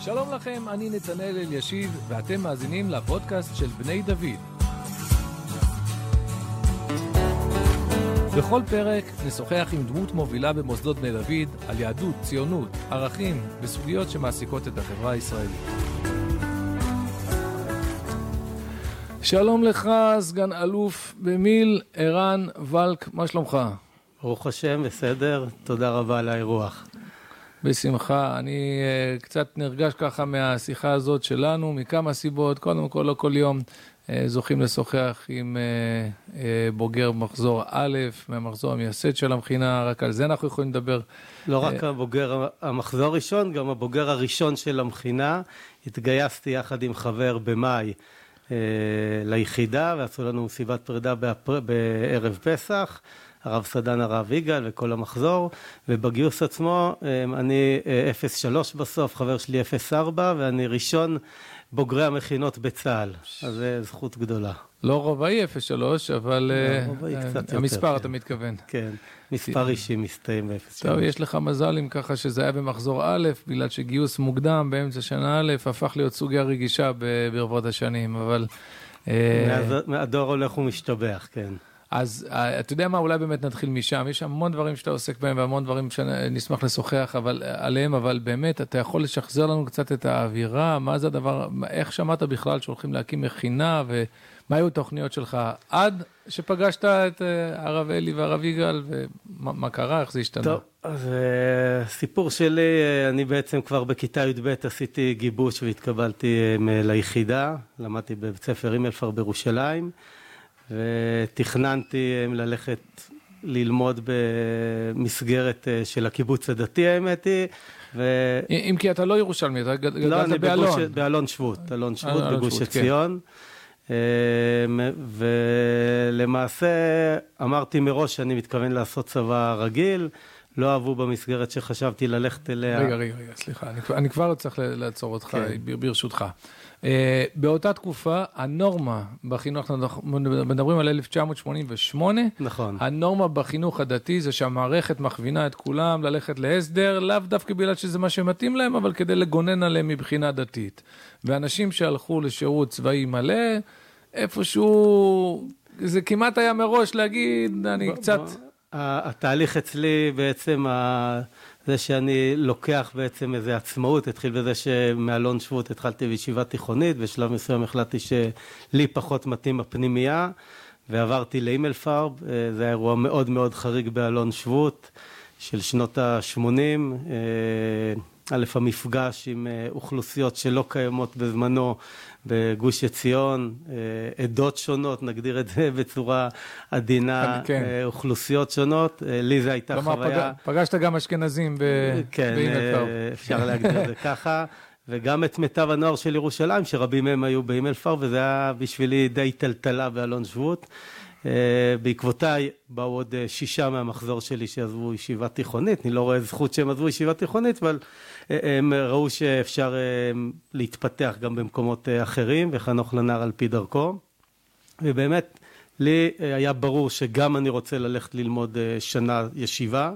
שלום לכם, אני נתנאל אלישיב, ואתם מאזינים לפודקאסט של בני דוד. בכל פרק נשוחח עם דמות מובילה במוסדות בני דוד על יהדות, ציונות, ערכים וסוגיות שמעסיקות את החברה הישראלית. שלום לך, סגן אלוף במיל, ערן ולק, מה שלומך? ברוך השם, בסדר, תודה רבה על האירוח. בשמחה. אני אה, קצת נרגש ככה מהשיחה הזאת שלנו, מכמה סיבות. קודם כל, לא כל יום אה, זוכים לשוחח עם אה, אה, בוגר מחזור א', מהמחזור המייסד של המכינה, רק על זה אנחנו יכולים לדבר. לא רק הבוגר המחזור הראשון, גם הבוגר הראשון של המכינה. התגייסתי יחד עם חבר במאי ליחידה, ועשו לנו מסיבת פרידה באפר... בערב פסח. הרב סדן, הרב יגאל וכל המחזור, ובגיוס עצמו אני 03 בסוף, חבר שלי 04, ואני ראשון בוגרי המכינות בצה"ל, אז זו זכות גדולה. לא רובעי 03, אבל לא, רובעי קצת יותר, המספר כן. אתה מתכוון. כן, מספר אישי מסתיים ב-03. טוב, יש לך מזל אם ככה שזה היה במחזור א', בגלל שגיוס מוקדם באמצע שנה א', הפך להיות סוגיה רגישה ברבות השנים, אבל... הדור הולך ומשתבח, כן. אז אתה יודע מה, אולי באמת נתחיל משם, יש המון דברים שאתה עוסק בהם והמון דברים שנשמח לשוחח אבל, עליהם, אבל באמת, אתה יכול לשחזר לנו קצת את האווירה, מה זה הדבר, איך שמעת בכלל שהולכים להקים מכינה ומה היו התוכניות שלך עד שפגשת את הרב אלי והרב יגאל ומה קרה, איך זה השתנה? טוב, אז סיפור שלי, אני בעצם כבר בכיתה י"ב עשיתי גיבוש והתקבלתי ליחידה, למדתי בבית ספר הימלפר בירושלים. ותכננתי ללכת ללמוד במסגרת של הקיבוץ הדתי, האמת היא. ו... אם כי אתה לא ירושלמי, אתה גדלת לא, אני באלון. בגוש, באלון שבות, אלון שבות, אלון בגוש שבות, עציון. כן. ולמעשה אמרתי מראש שאני מתכוון לעשות צבא רגיל, לא אהבו במסגרת שחשבתי ללכת אליה. רגע, רגע, רגע, סליחה, אני, אני כבר צריך לעצור אותך, כן. ברשותך. Uh, באותה תקופה, הנורמה בחינוך, אנחנו מדברים על 1988, נכון. הנורמה בחינוך הדתי זה שהמערכת מכווינה את כולם ללכת להסדר, לאו דווקא בגלל שזה מה שמתאים להם, אבל כדי לגונן עליהם מבחינה דתית. ואנשים שהלכו לשירות צבאי מלא, איפשהו, זה כמעט היה מראש להגיד, אני קצת... התהליך אצלי בעצם, זה שאני לוקח בעצם איזו עצמאות, התחיל בזה שמאלון שבות התחלתי בישיבה תיכונית, בשלב מסוים החלטתי שלי פחות מתאים הפנימייה, ועברתי לאימלפרב, זה היה אירוע מאוד מאוד חריג באלון שבות, של שנות ה-80, א', המפגש עם אוכלוסיות שלא קיימות בזמנו בגוש עציון, עדות שונות, נגדיר את זה בצורה עדינה, כן. אוכלוסיות שונות, לי זו הייתה כלומר, חוויה... פג... פגשת גם אשכנזים ב... כן, אפשר להגדיר את זה ככה. וגם את מיטב הנוער של ירושלים, שרבים מהם היו באימלפר, וזה היה בשבילי די טלטלה באלון שבות. בעקבותיי באו עוד שישה מהמחזור שלי שעזבו ישיבה תיכונית, אני לא רואה זכות שהם עזבו ישיבה תיכונית, אבל הם ראו שאפשר להתפתח גם במקומות אחרים, וחנוך לנער על פי דרכו. ובאמת, לי היה ברור שגם אני רוצה ללכת ללמוד שנה ישיבה.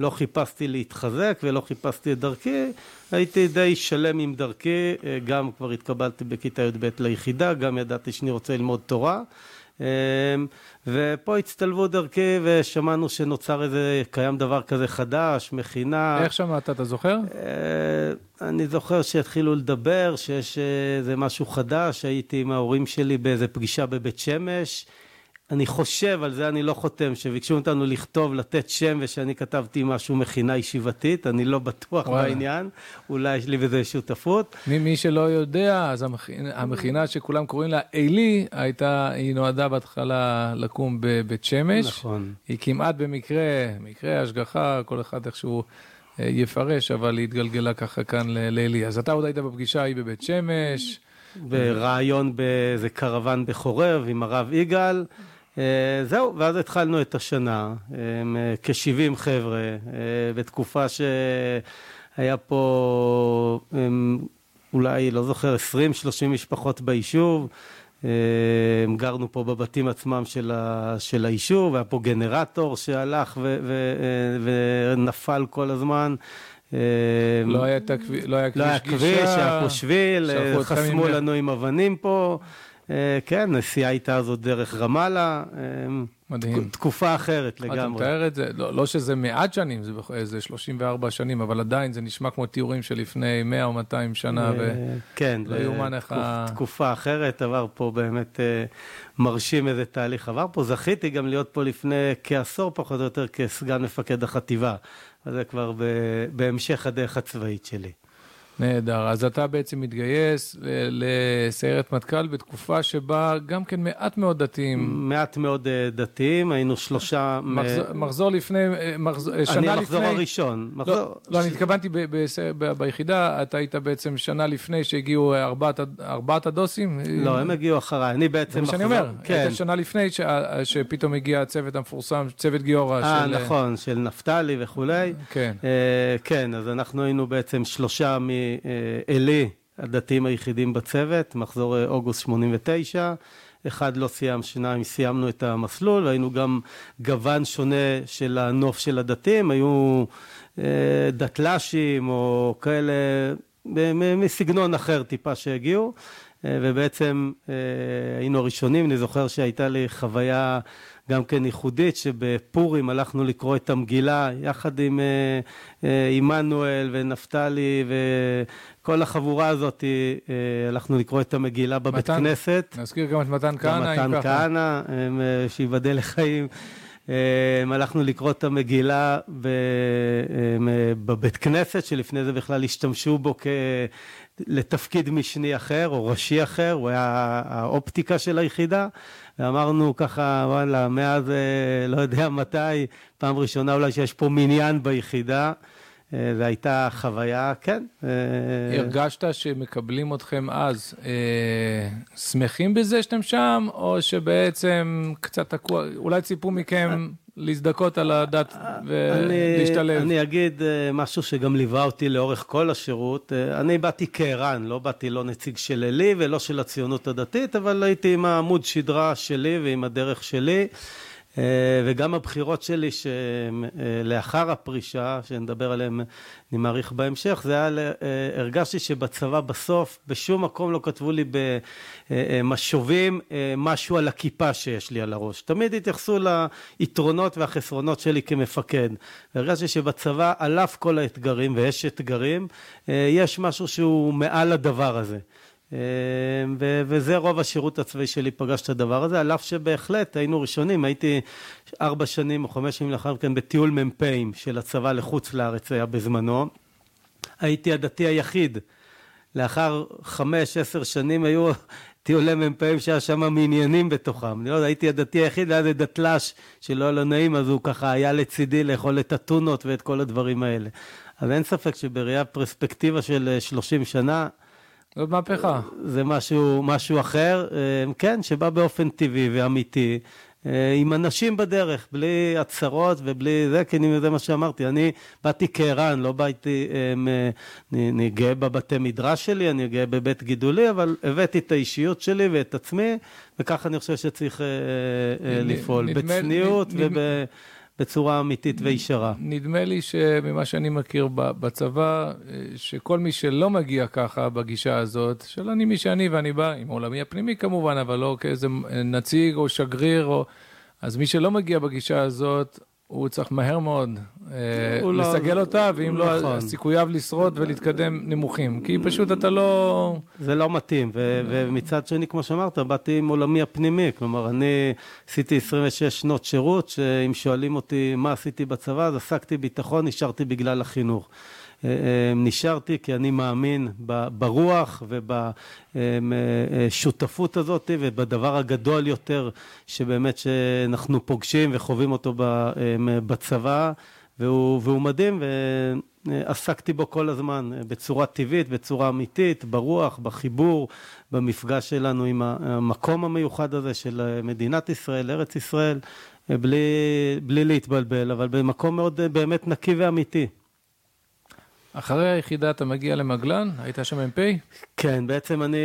לא חיפשתי להתחזק ולא חיפשתי את דרכי, הייתי די שלם עם דרכי, גם כבר התקבלתי בכיתה י"ב ליחידה, גם ידעתי שאני רוצה ללמוד תורה. ופה הצטלבו דרכי ושמענו שנוצר איזה, קיים דבר כזה חדש, מכינה. איך שמעת, אתה זוכר? אני זוכר שהתחילו לדבר, שיש איזה משהו חדש, הייתי עם ההורים שלי באיזה פגישה בבית שמש. אני חושב, על זה אני לא חותם, שביקשו אותנו לכתוב, לתת שם, ושאני כתבתי משהו מכינה ישיבתית, אני לא בטוח וואלה. בעניין, אולי יש לי בזה שותפות. מי שלא יודע, אז המכינה, המכינה שכולם קוראים לה עלי, הייתה, היא נועדה בהתחלה לקום בבית שמש. נכון. היא כמעט במקרה, מקרה השגחה, כל אחד איכשהו יפרש, אבל היא התגלגלה ככה כאן לעלי. אז אתה עוד היית בפגישה ההיא בבית שמש. ברעיון באיזה קרוון בחורב עם הרב יגאל. זהו, ואז התחלנו את השנה, כ-70 חבר'ה, בתקופה שהיה פה אולי, לא זוכר, 20-30 משפחות ביישוב, גרנו פה בבתים עצמם של, ה, של היישוב, היה פה גנרטור שהלך ו, ו, ונפל כל הזמן, לא היה כביש לא היה כביש, היה פה שביל, חסמו לנו עם אבנים פה. כן, נסיעה הייתה זאת דרך רמאללה. מדהים. תקופה אחרת לגמרי. אתה מתאר את זה, לא, לא שזה מעט שנים, זה איזה 34 שנים, אבל עדיין זה נשמע כמו תיאורים של לפני 100 או 200 שנה, ו... כן, לא יאומן איך ה... תקופה אחרת, עבר פה באמת מרשים איזה תהליך עבר פה. זכיתי גם להיות פה לפני כעשור פחות או יותר כסגן מפקד החטיבה. אז זה כבר בהמשך הדרך הצבאית שלי. נהדר. אז אתה בעצם מתגייס לסיירת מטכ"ל בתקופה שבה גם כן מעט מאוד דתיים. מעט מאוד אה, דתיים, היינו שלושה... מחזור, מ... מחזור לפני, אה, מחזור, שנה לפני... אני המחזור הראשון. מחזור... לא, לא, אני התכוונתי ב, ב, ב, ביחידה, אתה היית בעצם שנה לפני שהגיעו ארבעת, ארבעת הדוסים? לא, הם הגיעו אחריי, אני בעצם. זה מה שאני אומר, כן. היית שנה לפני ש... שפתאום הגיע הצוות המפורסם, צוות גיורא אה, של... אה, נכון, של נפתלי וכולי. כן. אה, כן, אז אנחנו היינו בעצם שלושה מ... עלי, הדתיים היחידים בצוות, מחזור אה, אוגוסט 89. אחד לא סיים, שניים סיימנו את המסלול, והיינו גם גוון שונה של הנוף של הדתיים, היו אה, דתל"שים או כאלה מסגנון אחר טיפה שהגיעו, אה, ובעצם אה, היינו הראשונים, אני זוכר שהייתה לי חוויה גם כן ייחודית, שבפורים הלכנו לקרוא את המגילה יחד עם אה, אה, עמנואל ונפתלי וכל החבורה הזאת, אה, הלכנו לקרוא את המגילה בבית מתן, כנסת. נזכיר גם את מתן כהנא, ככה. מתן כהנא, שייבדל לחיים. הלכנו לקרוא את המגילה בבית כנסת, שלפני זה בכלל השתמשו בו כ... לתפקיד משני אחר או ראשי אחר, הוא היה האופטיקה של היחידה, ואמרנו ככה, וואלה, מאז אה, לא יודע מתי, פעם ראשונה אולי שיש פה מניין ביחידה. אה, זו הייתה חוויה, כן. אה, הרגשת שמקבלים אתכם אז, אה, שמחים בזה שאתם שם, או שבעצם קצת תקוע, אולי ציפו מכם להזדכות על הדת ולהשתלב? אני אגיד משהו שגם ליווה אותי לאורך כל השירות. אני באתי כערן, לא באתי לא נציג של אלי ולא של הציונות הדתית, אבל הייתי עם העמוד שדרה שלי ועם הדרך שלי. אה, וגם הבחירות שלי שלאחר הפרישה, שנדבר עליהן אני מעריך בהמשך, זה היה, אה, הרגשתי שבצבא בסוף בשום מקום לא כתבו לי במשובים אה, משהו על הכיפה שיש לי על הראש. תמיד התייחסו ליתרונות והחסרונות שלי כמפקד. הרגשתי שבצבא על אף כל האתגרים, ויש אתגרים, יש משהו שהוא מעל הדבר הזה. אמ, וזה רוב השירות הצבאי שלי פגש את הדבר הזה, על אף שבהחלט היינו ראשונים, הייתי ארבע שנים או חמש שנים לאחר מכן בטיול מ"פים של הצבא לחוץ לארץ היה בזמנו. הייתי הדתי היחיד. לאחר חמש, עשר שנים היו טיולי מ"פים שהיה שם מעניינים בתוכם. אני לא יודע, הייתי הדתי היחיד, היה איזה דתל"ש שלא היה לו נעים, אז הוא ככה היה לצידי לאכול את הטונות ואת כל הדברים האלה. אז אין ספק שבראייה פרספקטיבה של שלושים שנה, זאת מהפכה. זה משהו, משהו אחר, אה, כן, שבא באופן טבעי ואמיתי, אה, עם אנשים בדרך, בלי הצהרות ובלי זה, כי זה מה שאמרתי, אני באתי כערן, לא באתי, אה, אני, אני גאה בבתי מדרש שלי, אני גאה בבית גידולי, אבל הבאתי את האישיות שלי ואת עצמי, וככה אני חושב שצריך לפעול, בצניעות וב... בצורה אמיתית וישרה. נדמה לי שממה שאני מכיר בצבא, שכל מי שלא מגיע ככה בגישה הזאת, של אני מי שאני ואני בא, עם עולמי הפנימי כמובן, אבל לא כאיזה נציג או שגריר, או... אז מי שלא מגיע בגישה הזאת, הוא צריך מהר מאוד אה, לא- לסגל לא, אותה, ואם לא, נכון. סיכוייו לשרוד ולהתקדם נמוכים. כי פשוט אתה לא... זה לא מתאים, ו- ומצד שני, כמו שאמרת, באתי עם עולמי הפנימי. כלומר, אני עשיתי 26 שנות שירות, שאם שואלים אותי מה עשיתי בצבא, אז עסקתי ביטחון, נשארתי בגלל החינוך. אה, אה, נשארתי כי אני מאמין ברוח ובשותפות הזאת ובדבר הגדול יותר שבאמת שאנחנו פוגשים וחווים אותו בצבא והוא, והוא מדהים ועסקתי בו כל הזמן בצורה טבעית, בצורה אמיתית, ברוח, בחיבור, במפגש שלנו עם המקום המיוחד הזה של מדינת ישראל, ארץ ישראל, בלי, בלי להתבלבל, אבל במקום מאוד באמת נקי ואמיתי. אחרי היחידה אתה מגיע למגלן? היית שם מ"פ? כן, בעצם אני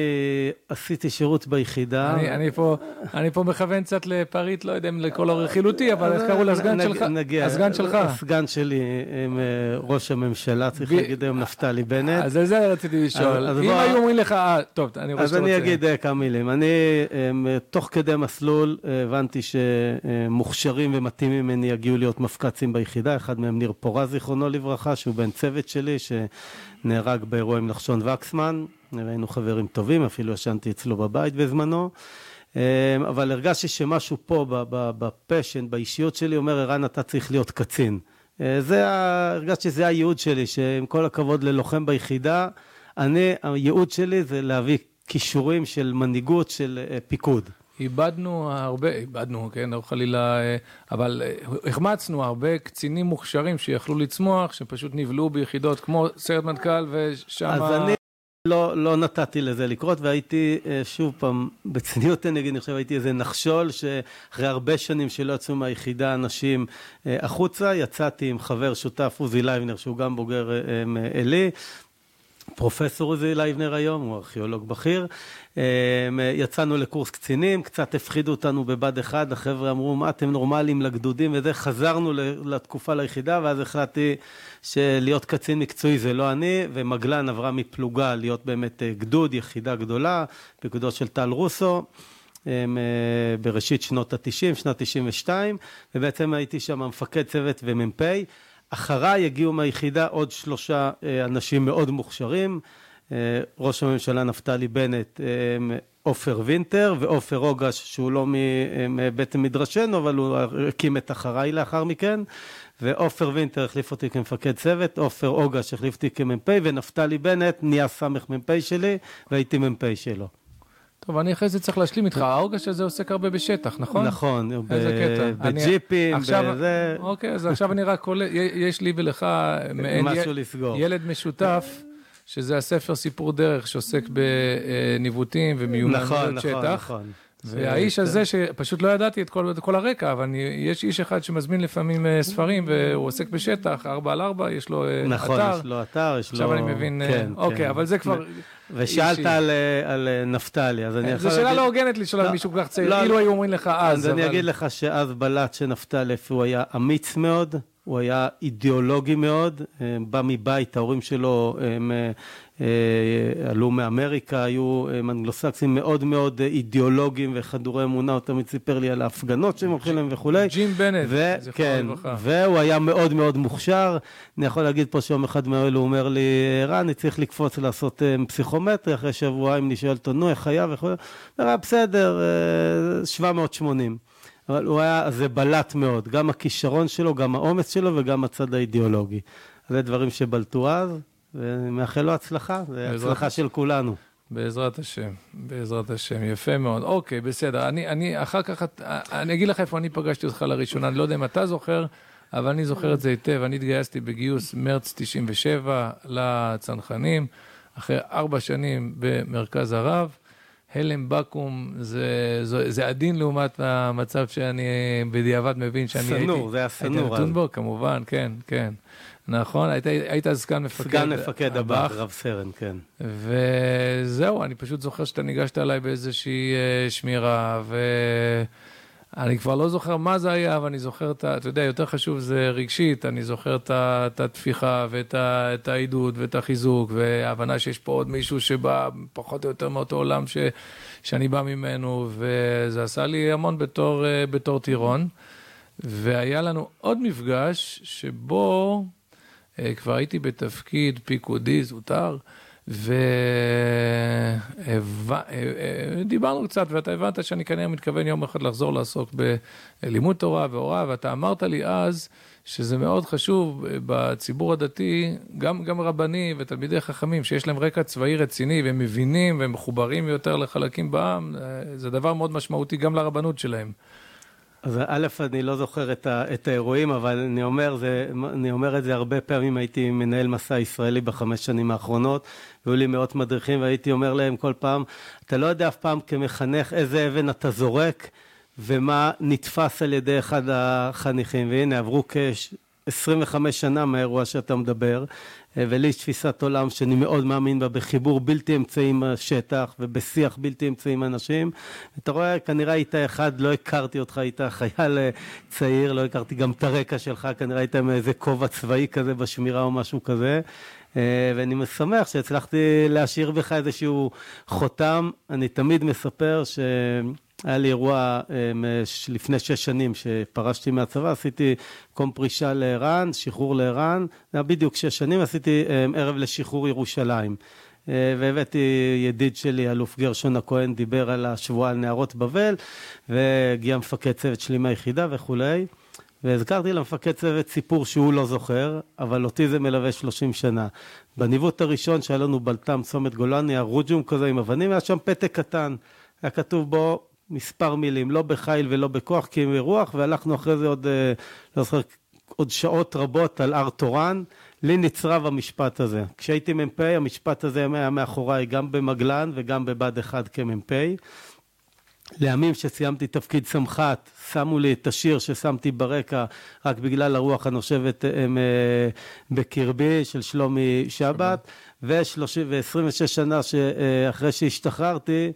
עשיתי שירות ביחידה. אני, אני, פה, אני פה מכוון קצת לפריט, לא יודע אם לכל הרכילותי, אבל איך קראו לסגן שלך? נגיע. הסגן שלך. הסגן שלי עם אה, ראש הממשלה, צריך. להגיד היום נפתלי בנט. אז על זה רציתי לשאול. אם בוא... היו אומרים לך, אה, טוב, אני רואה שאתה רוצה... אז אני אגיד אה, כמה מילים. אני, תוך כדי מסלול, הבנתי שמוכשרים ומתאימים ממני יגיעו להיות מפק"צים ביחידה. אחד מהם ניר פורז, זיכרונו לברכה, שהוא בן צוות שלי. שנהרג באירוע עם נחשון וקסמן, היינו חברים טובים, אפילו ישנתי אצלו בבית בזמנו, אמ, אבל הרגשתי שמשהו פה בפשן, באישיות שלי, אומר, ערן, אתה צריך להיות קצין. אה, זה, הרגשתי שזה הייעוד שלי, שעם כל הכבוד ללוחם ביחידה, אני, הייעוד שלי זה להביא כישורים של מנהיגות, של אה, פיקוד. איבדנו הרבה, איבדנו, כן, לא חלילה, אה, אבל אה, החמצנו הרבה קצינים מוכשרים שיכלו לצמוח, שפשוט נבלעו ביחידות כמו סיירת מטכ"ל ושם... אז אני לא, לא נתתי לזה לקרות, והייתי, אה, שוב פעם, בצניעות אני אגיד, אני חושב, הייתי איזה נחשול, שאחרי הרבה שנים שלא יצאו מהיחידה אנשים החוצה, יצאתי עם חבר שותף עוזי לייבנר, שהוא גם בוגר עלי. פרופסור עוזי לייבנר היום, הוא ארכיאולוג בכיר. אמ, יצאנו לקורס קצינים, קצת הפחידו אותנו בבה"ד 1, החבר'ה אמרו, מה אתם נורמלים לגדודים וזה, חזרנו לתקופה ליחידה, ואז החלטתי שלהיות קצין מקצועי זה לא אני, ומגלן עברה מפלוגה להיות באמת אה, גדוד, יחידה גדולה, פיקודו של טל רוסו. אה, בראשית שנות ה-90, שנת 92, ובעצם הייתי שם מפקד צוות ומ"פ. אחריי הגיעו מהיחידה עוד שלושה אה, אנשים מאוד מוכשרים, אה, ראש הממשלה נפתלי בנט, אה, עופר וינטר ועופר רוגש שהוא לא מבית מדרשנו אבל הוא הקים את אחריי לאחר מכן ועופר וינטר החליף אותי כמפקד צוות, עופר אוגש החליף אותי כמ"פ ונפתלי בנט נהיה סמ"פ שלי והייתי מ"פ שלו. טוב, אני אחרי זה צריך להשלים איתך, האורגש הזה עוסק הרבה בשטח, נכון? נכון, בג'יפים, בזה. אוקיי, אז עכשיו אני רק עולה, יש לי ולך משהו לסגור. ילד משותף, שזה הספר סיפור דרך שעוסק בניווטים ומיומנויות נכון, שטח. נכון, נכון. והאיש הזה, שפשוט לא ידעתי את כל, את כל הרקע, אבל אני, יש איש אחד שמזמין לפעמים אה, ספרים, והוא עוסק בשטח, ארבע על ארבע, יש לו אה, נכון, אתר. נכון, יש לו אתר, יש לו... עכשיו אני מבין, אה, כן, אוקיי, כן. אבל זה כבר... ושאלת על, על נפתלי, אז אני יכול... זו שאלה לא הוגנת לשאול על לא, מישהו כל כך צעיר, לא, אילו היו אומרים לך אז. אז אני אגיד לך שאז בלט שנפתלי, הוא היה אמיץ מאוד, הוא היה אידיאולוגי מאוד, בא מבית, ההורים שלו הם אה, עלו מאמריקה, היו אנגלוסקסים מאוד מאוד אידיאולוגיים וחדורי אמונה, הוא תמיד סיפר לי על ההפגנות שהם הולכים להם וכולי. ג'ים בנט, כן, והוא היה מאוד מאוד מוכשר. אני יכול להגיד פה שיום אחד הוא אומר לי, רן, אני צריך לקפוץ לעשות אה, פסיכומטרי, אחרי שבועיים אני שואל אותו, נו, איך היה וכולי. בסדר, 780. אבל הוא היה, זה בלט מאוד, גם הכישרון שלו, גם האומץ שלו וגם הצד האידיאולוגי. זה דברים שבלטו אז. ומאחל לו הצלחה, זה הצלחה של כולנו. בעזרת השם, בעזרת השם, יפה מאוד. אוקיי, בסדר. אני, אני אחר כך, אני אגיד לך איפה אני פגשתי אותך לראשונה, אני לא יודע אם אתה זוכר, אבל אני זוכר את זה היטב. אני התגייסתי בגיוס מרץ 97 לצנחנים, אחרי ארבע שנים במרכז הרב. הלם בקו"ם זה, זה, זה עדין לעומת המצב שאני בדיעבד מבין שאני סנור, הייתי... סנור, זה היה סנור. הייתי נתון בו, כמובן, כן, כן. נכון, היית, היית סגן מפקד סגן מפקד הב"ח, רב סרן, כן. וזהו, אני פשוט זוכר שאתה ניגשת אליי באיזושהי uh, שמירה, ואני כבר לא זוכר מה זה היה, אבל אני זוכר את ה... אתה יודע, יותר חשוב זה רגשית, אני זוכר את, התפיחה ואת העידוד ואת החיזוק, וההבנה שיש פה עוד מישהו שבא פחות או יותר מאותו עולם ש, שאני בא ממנו, וזה עשה לי המון בתור, uh, בתור טירון. והיה לנו עוד מפגש שבו אה, כבר הייתי בתפקיד פיקודי זוטר, ודיברנו קצת, ואתה הבנת שאני כנראה מתכוון יום אחד לחזור לעסוק בלימוד תורה והוראה, ואתה אמרת לי אז שזה מאוד חשוב בציבור הדתי, גם, גם רבני ותלמידי חכמים, שיש להם רקע צבאי רציני, והם מבינים והם מחוברים יותר לחלקים בעם, אה, זה דבר מאוד משמעותי גם לרבנות שלהם. אז א', אני לא זוכר את, ה, את האירועים, אבל אני אומר, זה, אני אומר את זה הרבה פעמים, הייתי מנהל מסע ישראלי בחמש שנים האחרונות, והיו לי מאות מדריכים, והייתי אומר להם כל פעם, אתה לא יודע אף פעם כמחנך איזה אבן אתה זורק, ומה נתפס על ידי אחד החניכים, והנה עברו כ... 25 שנה מהאירוע שאתה מדבר, ולי יש תפיסת עולם שאני מאוד מאמין בה, בחיבור בלתי אמצעי עם השטח ובשיח בלתי אמצעי עם אנשים. אתה רואה, כנראה היית אחד, לא הכרתי אותך, היית חייל צעיר, לא הכרתי גם את הרקע שלך, כנראה היית עם איזה כובע צבאי כזה בשמירה או משהו כזה. ואני שמח שהצלחתי להשאיר בך איזשהו חותם. אני תמיד מספר ש... היה לי אירוע לפני שש שנים שפרשתי מהצבא, עשיתי קום פרישה לער"ן, שחרור לער"ן, זה היה בדיוק שש שנים, עשיתי ערב לשחרור ירושלים. והבאתי ידיד שלי, אלוף גרשון הכהן, דיבר על השבועה על נערות בבל, והגיע מפקד צוות שלי מהיחידה וכולי. והזכרתי למפקד צוות סיפור שהוא לא זוכר, אבל אותי זה מלווה 30 שנה. בניווט הראשון שהיה לנו בלטם צומת גולני, היה רוג'ום כזה עם אבנים, היה שם פתק קטן. היה כתוב בו מספר מילים, לא בחיל ולא בכוח, כי הם אירוח, והלכנו אחרי זה עוד, לא זוכר, עוד שעות רבות על הר תורן. לי נצרב המשפט הזה. כשהייתי מ"פ, המשפט הזה היה מאחוריי גם במגלן וגם בבה"ד 1 כמ"פ. לימים שסיימתי תפקיד סמח"ט, שמו לי את השיר ששמתי ברקע רק בגלל הרוח הנושבת בקרבי של שלומי שבת, ו-26 שנה אחרי שהשתחררתי,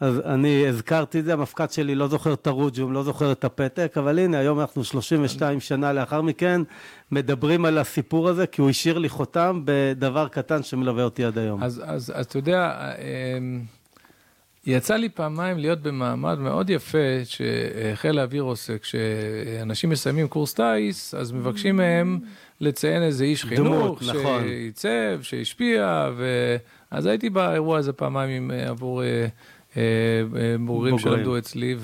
אז אני הזכרתי את זה, המפקד שלי לא זוכר את הרוג'ום, לא זוכר את הפתק, אבל הנה, היום אנחנו 32 שנה לאחר מכן, מדברים על הסיפור הזה, כי הוא השאיר לי חותם בדבר קטן שמלווה אותי עד היום. אז, אז, אז אתה יודע, יצא לי פעמיים להיות במעמד מאוד יפה שחיל האוויר עושה, כשאנשים מסיימים קורס טיס, אז מבקשים מהם לציין איזה איש חינוך, נכון. שעיצב, שהשפיע, ו... אז הייתי באירוע הזה פעמיים עבור בוגרים שלמדו אצלי,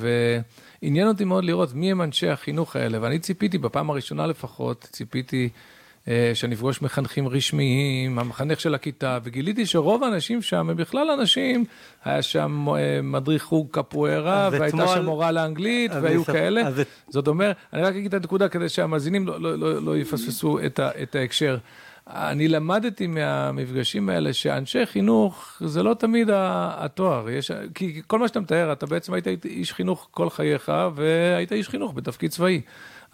ועניין אותי מאוד לראות מי הם אנשי החינוך האלה, ואני ציפיתי, בפעם הראשונה לפחות, ציפיתי שאני אפגוש מחנכים רשמיים, המחנך של הכיתה, וגיליתי שרוב האנשים שם הם בכלל אנשים, היה שם מדריך חוג קפוארה, והייתה שם מורה לאנגלית, והיו כאלה. זאת אומרת, אני רק אגיד את הנקודה כדי שהמאזינים לא יפספסו את ההקשר. אני למדתי מהמפגשים האלה שאנשי חינוך זה לא תמיד התואר, יש, כי כל מה שאתה מתאר, אתה בעצם היית איש חינוך כל חייך והיית איש חינוך בתפקיד צבאי.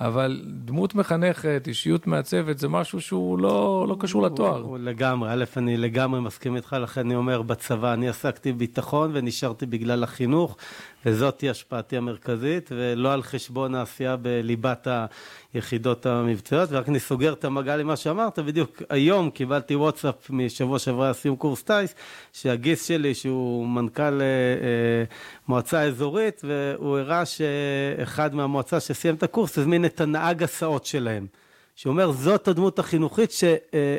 אבל דמות מחנכת, אישיות מעצבת, זה משהו שהוא לא, לא קשור לתואר. הוא, הוא לגמרי, א', אני לגמרי מסכים איתך, לכן אני אומר, בצבא אני עסקתי בביטחון ונשארתי בגלל החינוך, וזאתי השפעתי המרכזית, ולא על חשבון העשייה בליבת היחידות המבצעיות. ורק אני סוגר את המעגל מה שאמרת, בדיוק היום קיבלתי וואטסאפ משבוע שעברה סיום קורס טיס, שהגיס שלי, שהוא מנכ"ל אה, אה, מועצה אזורית, והוא הראה שאחד מהמועצה שסיים את הקורס הזמין את הנהג הסעות שלהם. שאומר, זאת הדמות החינוכית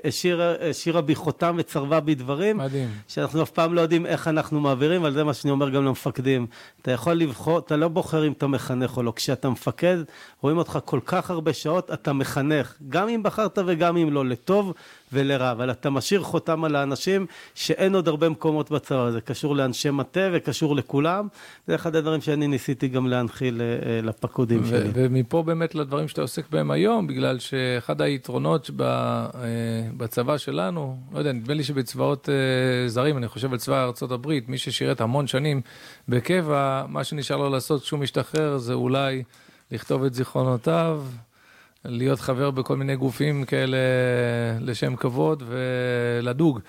שהשאירה בי חותם וצרבה בי דברים. מדהים. שאנחנו אף פעם לא יודעים איך אנחנו מעבירים, אבל זה מה שאני אומר גם למפקדים. אתה יכול לבחור, אתה לא בוחר אם אתה מחנך או לא. כשאתה מפקד, רואים אותך כל כך הרבה שעות, אתה מחנך. גם אם בחרת וגם אם לא, לטוב ולרע. אבל אתה משאיר חותם על האנשים שאין עוד הרבה מקומות בצבא. זה קשור לאנשי מטה וקשור לכולם. זה אחד הדברים שאני ניסיתי גם להנחיל לפקודים שלי. ומפה באמת לדברים שאתה עוסק בהם היום, בגלל שאחד היתרונות בצבא שלנו, לא יודע, נדמה לי שבצבאות זרים, אני חושב על צבא הברית, מי ששירת המון שנים בקבע, מה שנשאר לו לעשות כשהוא משתחרר זה אולי לכתוב את זיכרונותיו. להיות חבר בכל מיני גופים כאלה לשם כבוד ולדוג.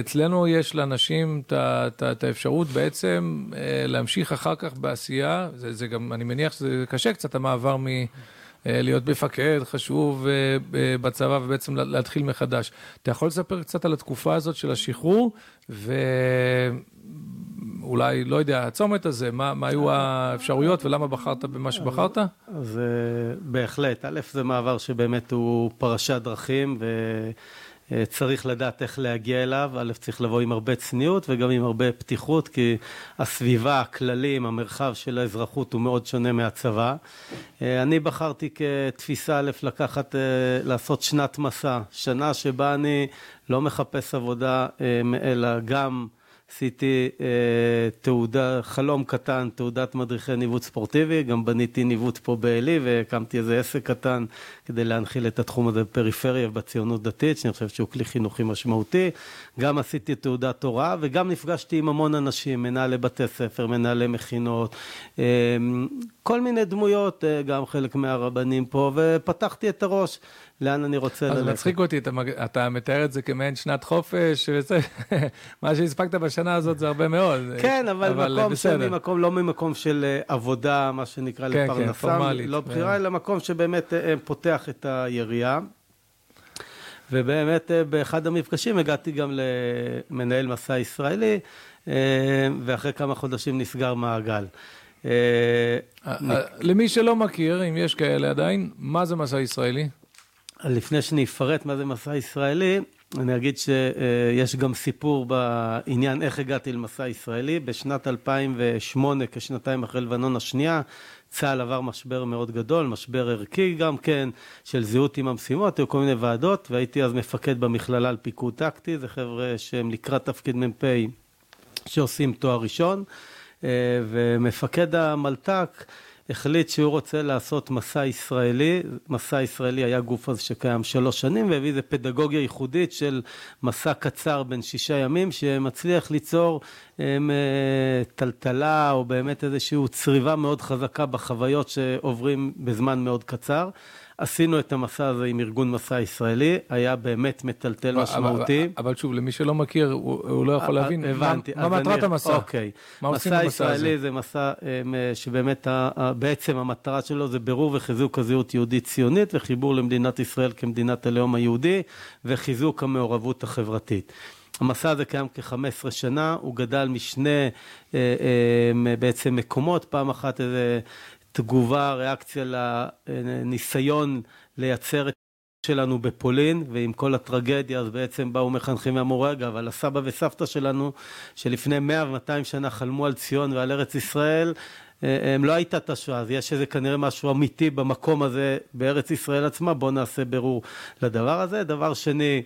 אצלנו יש לאנשים את האפשרות בעצם להמשיך אחר כך בעשייה, זה, זה גם, אני מניח שזה קשה קצת המעבר מלהיות מפקד חשוב בצבא ובעצם להתחיל מחדש. אתה יכול לספר קצת על התקופה הזאת של השחרור ו... אולי, לא יודע, הצומת הזה, מה, מה היו האפשרויות ולמה בחרת במה שבחרת? אז בהחלט, א', זה מעבר שבאמת הוא פרשת דרכים וצריך לדעת איך להגיע אליו, א', צריך לבוא עם הרבה צניעות וגם עם הרבה פתיחות, כי הסביבה, הכללים, המרחב של האזרחות הוא מאוד שונה מהצבא. אני בחרתי כתפיסה א', לקחת, לעשות שנת מסע, שנה שבה אני לא מחפש עבודה, אלא גם עשיתי אה, תעודה, חלום קטן, תעודת מדריכי ניווט ספורטיבי, גם בניתי ניווט פה בעלי והקמתי איזה עסק קטן כדי להנחיל את התחום הזה בפריפריה ובציונות דתית, שאני חושב שהוא כלי חינוכי משמעותי. גם עשיתי תעודת הוראה וגם נפגשתי עם המון אנשים, מנהלי בתי ספר, מנהלי מכינות, אה, כל מיני דמויות, גם חלק מהרבנים פה, ופתחתי את הראש. לאן אני רוצה ללכת. אז מצחיק אותי, אתה, אתה מתאר את זה כמעין שנת חופש, וזה, מה שהספקת בשנה הזאת זה הרבה מאוד. כן, אבל, אבל מקום בסדר. ממקום, לא ממקום של אה, עבודה, מה שנקרא כן, לפרנסה, כן, פורמלית. לא בחירה, אלא מקום שבאמת אה, פותח את היריעה. ובאמת אה, באחד המפגשים הגעתי גם למנהל מסע ישראלי, ואחרי כמה חודשים נסגר מעגל. למי שלא מכיר, אם יש כאלה עדיין, מה זה מסע ישראלי? לפני שאני אפרט מה זה מסע ישראלי, אני אגיד שיש גם סיפור בעניין איך הגעתי למסע ישראלי. בשנת 2008, כשנתיים אחרי לבנון השנייה, צה"ל עבר משבר מאוד גדול, משבר ערכי גם כן, של זהות עם המשימות, היו כל מיני ועדות, והייתי אז מפקד במכללה על פיקוד טקטי, זה חבר'ה שהם לקראת תפקיד מ"פ שעושים תואר ראשון, אה, ומפקד המלת"ק החליט שהוא רוצה לעשות מסע ישראלי, מסע ישראלי היה גוף אז שקיים שלוש שנים והביא איזה פדגוגיה ייחודית של מסע קצר בין שישה ימים שמצליח ליצור הם, אה, טלטלה או באמת איזושהי צריבה מאוד חזקה בחוויות שעוברים בזמן מאוד קצר. עשינו את המסע הזה עם ארגון מסע ישראלי, היה באמת מטלטל משמעותי. אבל, אבל שוב, למי שלא מכיר, הוא, הוא לא יכול להבין. הבנתי. מה, מה מטרת המסע? אוקיי. מה הזה? מסע ישראלי זה מסע שבאמת בעצם המטרה שלו זה בירור וחיזוק הזהות יהודית ציונית וחיבור למדינת ישראל כמדינת הלאום היהודי וחיזוק המעורבות החברתית. המסע הזה קיים כ-15 שנה, הוא גדל משני אה, אה, בעצם מקומות, פעם אחת איזה תגובה, ריאקציה לניסיון לייצר את שלנו בפולין, ועם כל הטרגדיה, אז בעצם באו מחנכים מהמורה, אגב, על הסבא וסבתא שלנו, שלפני 100 ו-200 שנה חלמו על ציון ועל ארץ ישראל, הם לא הייתה את השואה, אז יש איזה כנראה משהו אמיתי במקום הזה, בארץ ישראל עצמה, בואו נעשה בירור לדבר הזה. דבר שני,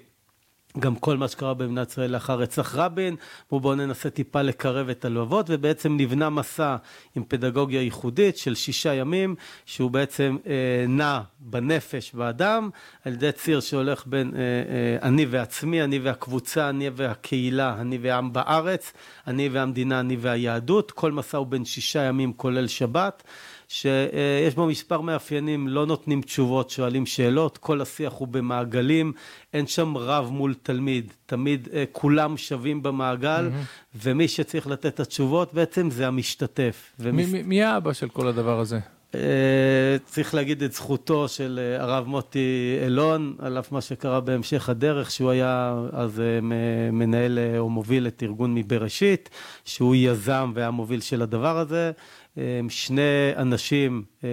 גם כל מה שקרה במדינת ישראל לאחר רצח רבין, ובואו ננסה טיפה לקרב את הלבבות, ובעצם נבנה מסע עם פדגוגיה ייחודית של שישה ימים, שהוא בעצם אה, נע בנפש, באדם, על ידי ציר שהולך בין אה, אה, אני ועצמי, אני והקבוצה, אני והקהילה, אני והעם בארץ, אני והמדינה, אני והיהדות, כל מסע הוא בין שישה ימים כולל שבת. שיש בו מספר מאפיינים, לא נותנים תשובות, שואלים שאלות, כל השיח הוא במעגלים, אין שם רב מול תלמיד, תמיד אה, כולם שווים במעגל, mm-hmm. ומי שצריך לתת את התשובות בעצם זה המשתתף. ומס... מי, מי האבא של כל הדבר הזה? Uh, צריך להגיד את זכותו של uh, הרב מוטי אלון, על אף מה שקרה בהמשך הדרך, שהוא היה אז uh, מנהל או מוביל את ארגון מבראשית, שהוא יזם והמוביל של הדבר הזה. שני אנשים, אה,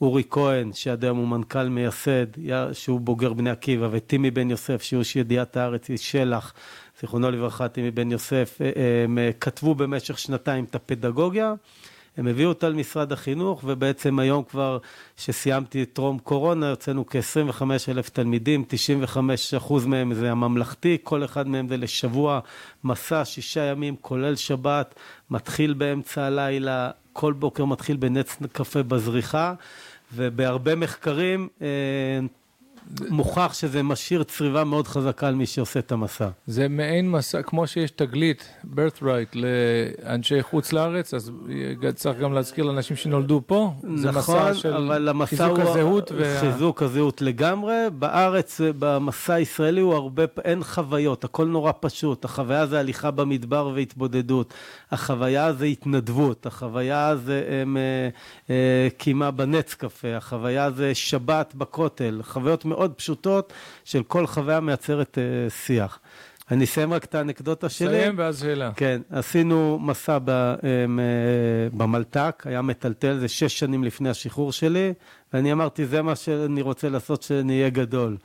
אורי כהן, שעד היום הוא מנכ"ל מייסד, שהוא בוגר בני עקיבא, וטימי בן יוסף, שהוא איש ידיעת הארץ, איש שלח, זיכרונו לברכה, טימי בן יוסף, הם אה, כתבו במשך שנתיים את הפדגוגיה. הם הביאו אותה למשרד החינוך, ובעצם היום כבר, שסיימתי טרום קורונה, יוצאנו כ-25 אלף תלמידים, 95 אחוז מהם זה הממלכתי, כל אחד מהם זה לשבוע מסע, שישה ימים, כולל שבת, מתחיל באמצע הלילה, כל בוקר מתחיל בנץ קפה בזריחה, ובהרבה מחקרים אה, מוכח שזה משאיר צריבה מאוד חזקה על מי שעושה את המסע. זה מעין מסע, כמו שיש תגלית, birthright, לאנשי חוץ לארץ, אז צריך גם להזכיר לאנשים שנולדו פה. זה נכון, מסע של אבל המסע חיזוק הוא הזהות. וה... חיזוק הזהות לגמרי. בארץ, במסע הישראלי הוא הרבה, אין חוויות, הכל נורא פשוט. החוויה זה הליכה במדבר והתבודדות. החוויה זה התנדבות. החוויה זה קימה בנץ קפה. החוויה זה שבת בכותל. חוויות מאוד... מאוד פשוטות של כל חוויה מייצרת uh, שיח. אני אסיים רק את האנקדוטה שלי. סיים ואז שאלה. כן, עשינו מסע ב, um, uh, במלת"ק, היה מטלטל, זה שש שנים לפני השחרור שלי, ואני אמרתי, זה מה שאני רוצה לעשות, שאני אהיה גדול.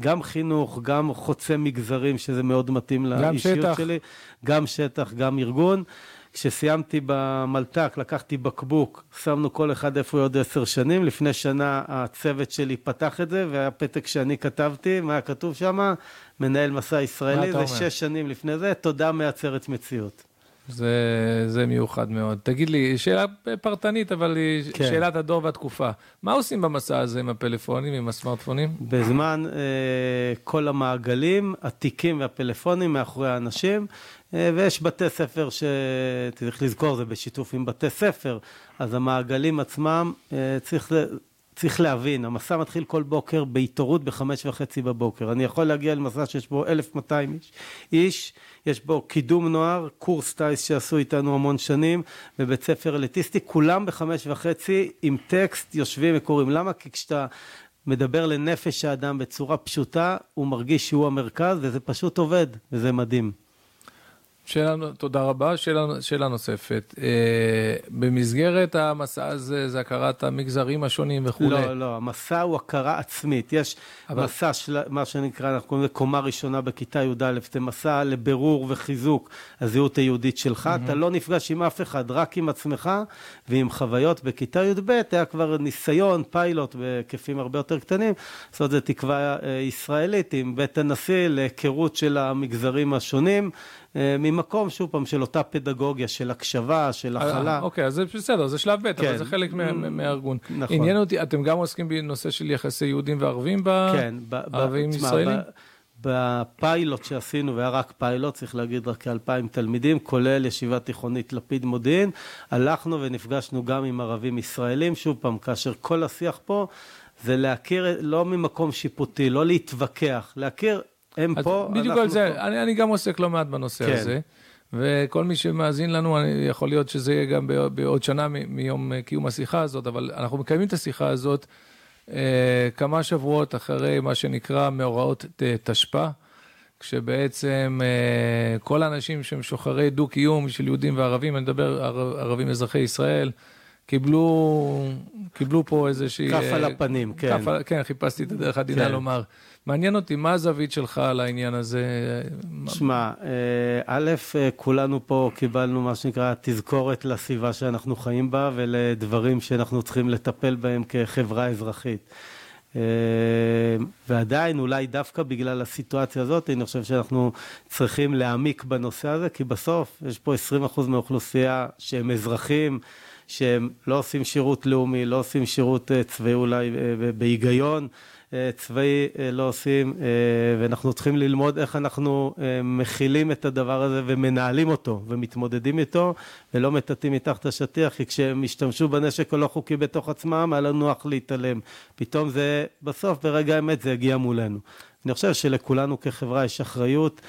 גם חינוך, גם חוצה מגזרים, שזה מאוד מתאים לאישיות שטח. שלי, גם שטח, גם ארגון. כשסיימתי במלת"ק, לקחתי בקבוק, שמנו כל אחד איפה הוא עוד עשר שנים. לפני שנה הצוות שלי פתח את זה, והיה פתק שאני כתבתי, מה היה כתוב שם? מנהל מסע ישראלי, זה שש שנים לפני זה, תודה מעצרת מציאות. זה, זה מיוחד מאוד. תגיד לי, שאלה פרטנית, אבל היא כן. שאלת הדור והתקופה. מה עושים במסע הזה עם הפלאפונים, עם הסמארטפונים? בזמן אה, כל המעגלים, התיקים והפלאפונים מאחורי האנשים, ויש בתי ספר שצריך לזכור, זה בשיתוף עם בתי ספר, אז המעגלים עצמם, אה, צריך... צריך להבין, המסע מתחיל כל בוקר בהתעוררות בחמש וחצי בבוקר. אני יכול להגיע למסע שיש בו 1,200 איש, איש, יש בו קידום נוער, קורס טיס שעשו איתנו המון שנים, ובית ספר אליטיסטי, כולם בחמש וחצי עם טקסט יושבים וקוראים. למה? כי כשאתה מדבר לנפש האדם בצורה פשוטה, הוא מרגיש שהוא המרכז, וזה פשוט עובד, וזה מדהים. שאלה, תודה רבה. שאלה, שאלה נוספת. אה, במסגרת המסע הזה, זה הכרת המגזרים השונים וכולי. לא, לא, המסע הוא הכרה עצמית. יש אבל... מסע של מה שנקרא, אנחנו קוראים לזה קומה ראשונה בכיתה י"א, זה מסע לבירור וחיזוק הזהות היהודית שלך. Mm-hmm. אתה לא נפגש עם אף אחד, רק עם עצמך ועם חוויות. בכיתה י"ב היה כבר ניסיון, פיילוט בהיקפים הרבה יותר קטנים, לעשות זה תקווה אה, ישראלית עם בית הנשיא להיכרות של המגזרים השונים. אה, ממקום, שוב פעם, של אותה פדגוגיה, של הקשבה, של אה, הכלה. אוקיי, אז זה בסדר, זה שלב ב', כן. אבל זה חלק מהארגון. נכון. עניין אותי, אתם גם עוסקים בנושא של יחסי יהודים וערבים כן, ערבים ישראלים? בפיילוט שעשינו, והיה רק פיילוט, צריך להגיד רק כאלפיים תלמידים, כולל ישיבה תיכונית לפיד מודיעין, הלכנו ונפגשנו גם עם ערבים ישראלים, שוב פעם, כאשר כל השיח פה זה להכיר, לא ממקום שיפוטי, לא להתווכח, להכיר הם פה, בדיוק על זה, פה. אני, אני גם עוסק לא מעט בנושא כן. הזה, וכל מי שמאזין לנו, יכול להיות שזה יהיה גם בעוד שנה מיום אה, קיום השיחה הזאת, אבל אנחנו מקיימים את השיחה הזאת אה, כמה שבועות אחרי מה שנקרא מאורעות תשפ"א, כשבעצם אה, כל האנשים שהם שוחרי דו-קיום של יהודים וערבים, אני מדבר ערבים אזרחי ישראל, קיבלו, קיבלו פה איזושהי... כף על הפנים, כן. כף, כן, חיפשתי את הדרך עדינה כן. לומר. מעניין אותי, מה הזווית שלך על העניין הזה? שמע, אה, א', אה, כולנו פה קיבלנו מה שנקרא תזכורת לסביבה שאנחנו חיים בה ולדברים שאנחנו צריכים לטפל בהם כחברה אזרחית. אה, ועדיין, אולי דווקא בגלל הסיטואציה הזאת, אני חושב שאנחנו צריכים להעמיק בנושא הזה, כי בסוף יש פה 20% מהאוכלוסייה שהם אזרחים. שהם לא עושים שירות לאומי, לא עושים שירות צבאי אולי בהיגיון, צבאי אה, לא עושים, אה, ואנחנו צריכים ללמוד איך אנחנו מכילים את הדבר הזה ומנהלים אותו ומתמודדים איתו, ולא מטאטאים מתחת השטיח, כי כשהם השתמשו בנשק הלא חוקי בתוך עצמם, היה לנו נוח להתעלם. פתאום זה, בסוף, ברגע האמת, זה הגיע מולנו. אני חושב שלכולנו כחברה יש אחריות אה,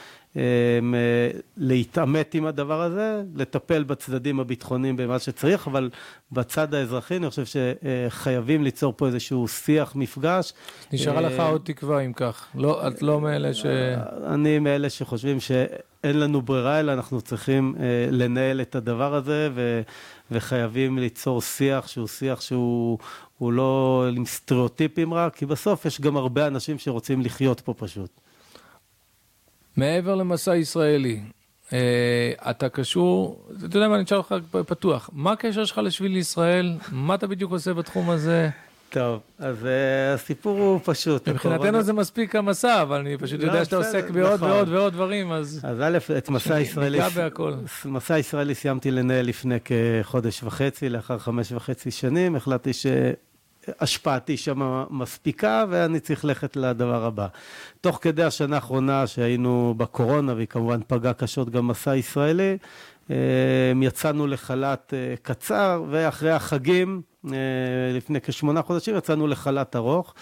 להתעמת עם הדבר הזה, לטפל בצדדים הביטחוניים במה שצריך, אבל בצד האזרחי אני חושב שחייבים ליצור פה איזשהו שיח, מפגש. נשארה לך אה, עוד תקווה אם כך. לא, את לא מאלה ש... אני מאלה שחושבים שאין לנו ברירה, אלא אנחנו צריכים אה, לנהל את הדבר הזה, ו... וחייבים ליצור שיח שהוא שיח שהוא לא עם סטריאוטיפים רק, כי בסוף יש גם הרבה אנשים שרוצים לחיות פה פשוט. מעבר למסע ישראלי, אה, אתה קשור, אתה יודע מה, אני אשאל אותך פתוח, מה הקשר שלך לשביל ישראל? מה אתה בדיוק עושה בתחום הזה? טוב, אז uh, הסיפור הוא פשוט. מבחינתנו זה מספיק המסע, אבל אני פשוט לא, יודע שאתה עוסק בעוד נכון. ועוד ועוד דברים, אז... אז א', את מסע ישראלי... מסע ישראלי סיימתי לנהל לפני כחודש וחצי, לאחר חמש וחצי שנים, החלטתי ש... השפעתי שם מספיקה ואני צריך ללכת לדבר הבא. תוך כדי השנה האחרונה שהיינו בקורונה, והיא כמובן פגעה קשות גם מסע ישראלי, אה, יצאנו לחל"ת אה, קצר, ואחרי החגים, אה, לפני כשמונה חודשים, יצאנו לחל"ת ארוך.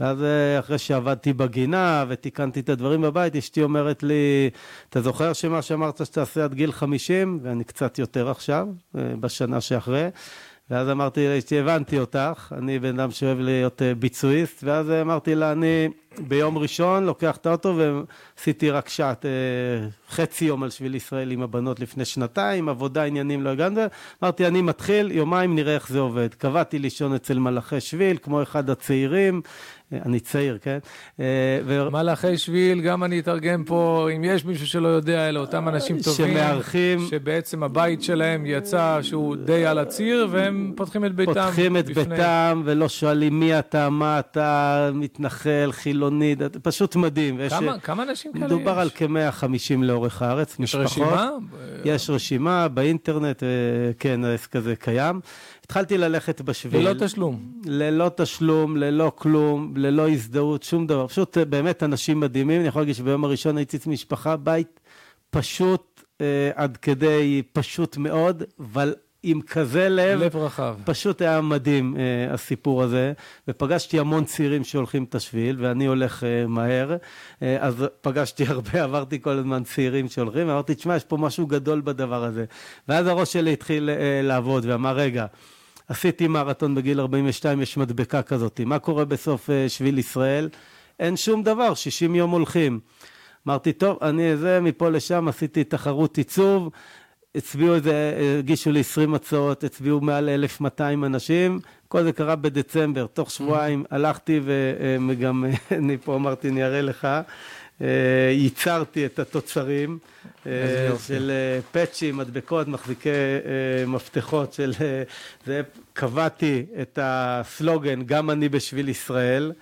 ואז אחרי שעבדתי בגינה ותיקנתי את הדברים בבית, אשתי אומרת לי, אתה זוכר שמה שאמרת שתעשה עד גיל 50, ואני קצת יותר עכשיו, בשנה שאחרי, ואז אמרתי לה, הבנתי אותך, אני בן אדם שאוהב להיות אה, ביצועיסט, ואז אמרתי לה, אני ביום ראשון לוקח את האוטו ועשיתי רק שעת, אה, חצי יום על שביל ישראל עם הבנות לפני שנתיים, עבודה, עניינים, לא הגענו, אמרתי, אני מתחיל, יומיים נראה איך זה עובד. קבעתי לישון אצל מלאכי שביל, כמו אחד הצעירים, אני צעיר, כן? אה, ו... מלאכי שביל, גם אני אתרגם פה, אם יש מישהו שלא יודע, אלה אותם אנשים טובים, שמארחים, שבעצם הבית שלהם יצא שהוא די על הציר, והם פותחים את ביתם. פותחים את בפני... ביתם ולא שואלים מי אתה, מה אתה, מתנחל, חילוני. אלונית, פשוט מדהים. כמה, ויש, כמה אנשים כאלה יש? מדובר על כ-150 לאורך הארץ, יש משפחות. יש רשימה? יש רשימה באינטרנט, כן, העסק הזה קיים. התחלתי ללכת בשביל. ללא תשלום. ללא תשלום, ללא כלום, ללא הזדהות, שום דבר. פשוט באמת אנשים מדהימים. אני יכול להגיד שביום הראשון הייתי אצל משפחה, בית פשוט אה, עד כדי פשוט מאוד, אבל עם כזה לב, לב רחב. פשוט היה מדהים uh, הסיפור הזה, ופגשתי המון צעירים שהולכים את השביל, ואני הולך uh, מהר, uh, אז פגשתי הרבה, עברתי כל הזמן צעירים שהולכים, ואמרתי, תשמע, יש פה משהו גדול בדבר הזה. ואז הראש שלי התחיל uh, לעבוד, ואמר, רגע, עשיתי מרתון בגיל 42, יש מדבקה כזאת, מה קורה בסוף uh, שביל ישראל? אין שום דבר, 60 יום הולכים. אמרתי, טוב, אני זה, מפה לשם עשיתי תחרות עיצוב, הצביעו איזה, הגישו לי 20 הצעות, הצביעו מעל 1,200 אנשים, כל זה קרה בדצמבר, תוך שבועיים הלכתי וגם, אני פה אמרתי, אני אראה לך, אה, ייצרתי את התוצרים אה, של אה, פאצ'ים, מדבקות, מחזיקי מפתחות של זה, קבעתי את הסלוגן, גם אני בשביל ישראל.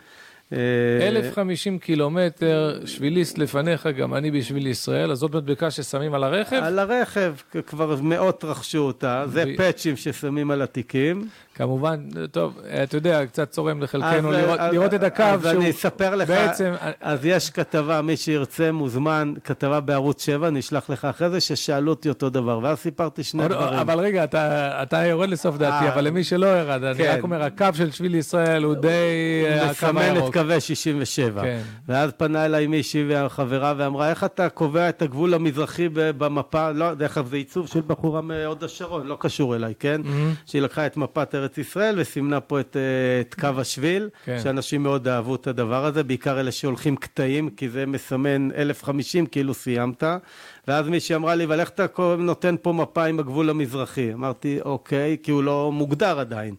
1,050 קילומטר, שביליסט לפניך, גם אני בשביל ישראל, אז זאת מדבקה ששמים על הרכב? על הרכב, כבר מאות רכשו אותה, זה פאצ'ים ששמים על התיקים. כמובן, טוב, אתה יודע, קצת צורם לחלקנו לראות, אז, לראות את הקו אז שהוא... אז אני אספר לך, בעצם... אז יש כתבה, מי שירצה מוזמן, כתבה בערוץ 7, אני אשלח לך אחרי זה, ששאלו אותי אותו דבר, ואז סיפרתי שני דברים. אבל רגע, אתה, אתה יורד לסוף דעתי, אה, אבל למי שלא ירד, אני כן. רק אומר, הקו של שביל ישראל הוא די... הוא אה, מסמן את קווי 67. כן. ואז פנה אליי מישהי והחברה ואמרה, איך אתה קובע את הגבול המזרחי במפה, לא, דרך אגב, זה עיצוב של בחורה מהוד השרון, לא קשור אליי, כן? Mm-hmm. שהיא לקחה את מפת ארץ ישראל וסימנה פה את, אה, את קו השביל, כן. שאנשים מאוד אהבו את הדבר הזה, בעיקר אלה שהולכים קטעים, כי זה מסמן 1050 כאילו סיימת. ואז מישהי אמרה לי, אבל איך אתה נותן פה מפה עם הגבול המזרחי? אמרתי, אוקיי, כי הוא לא מוגדר עדיין.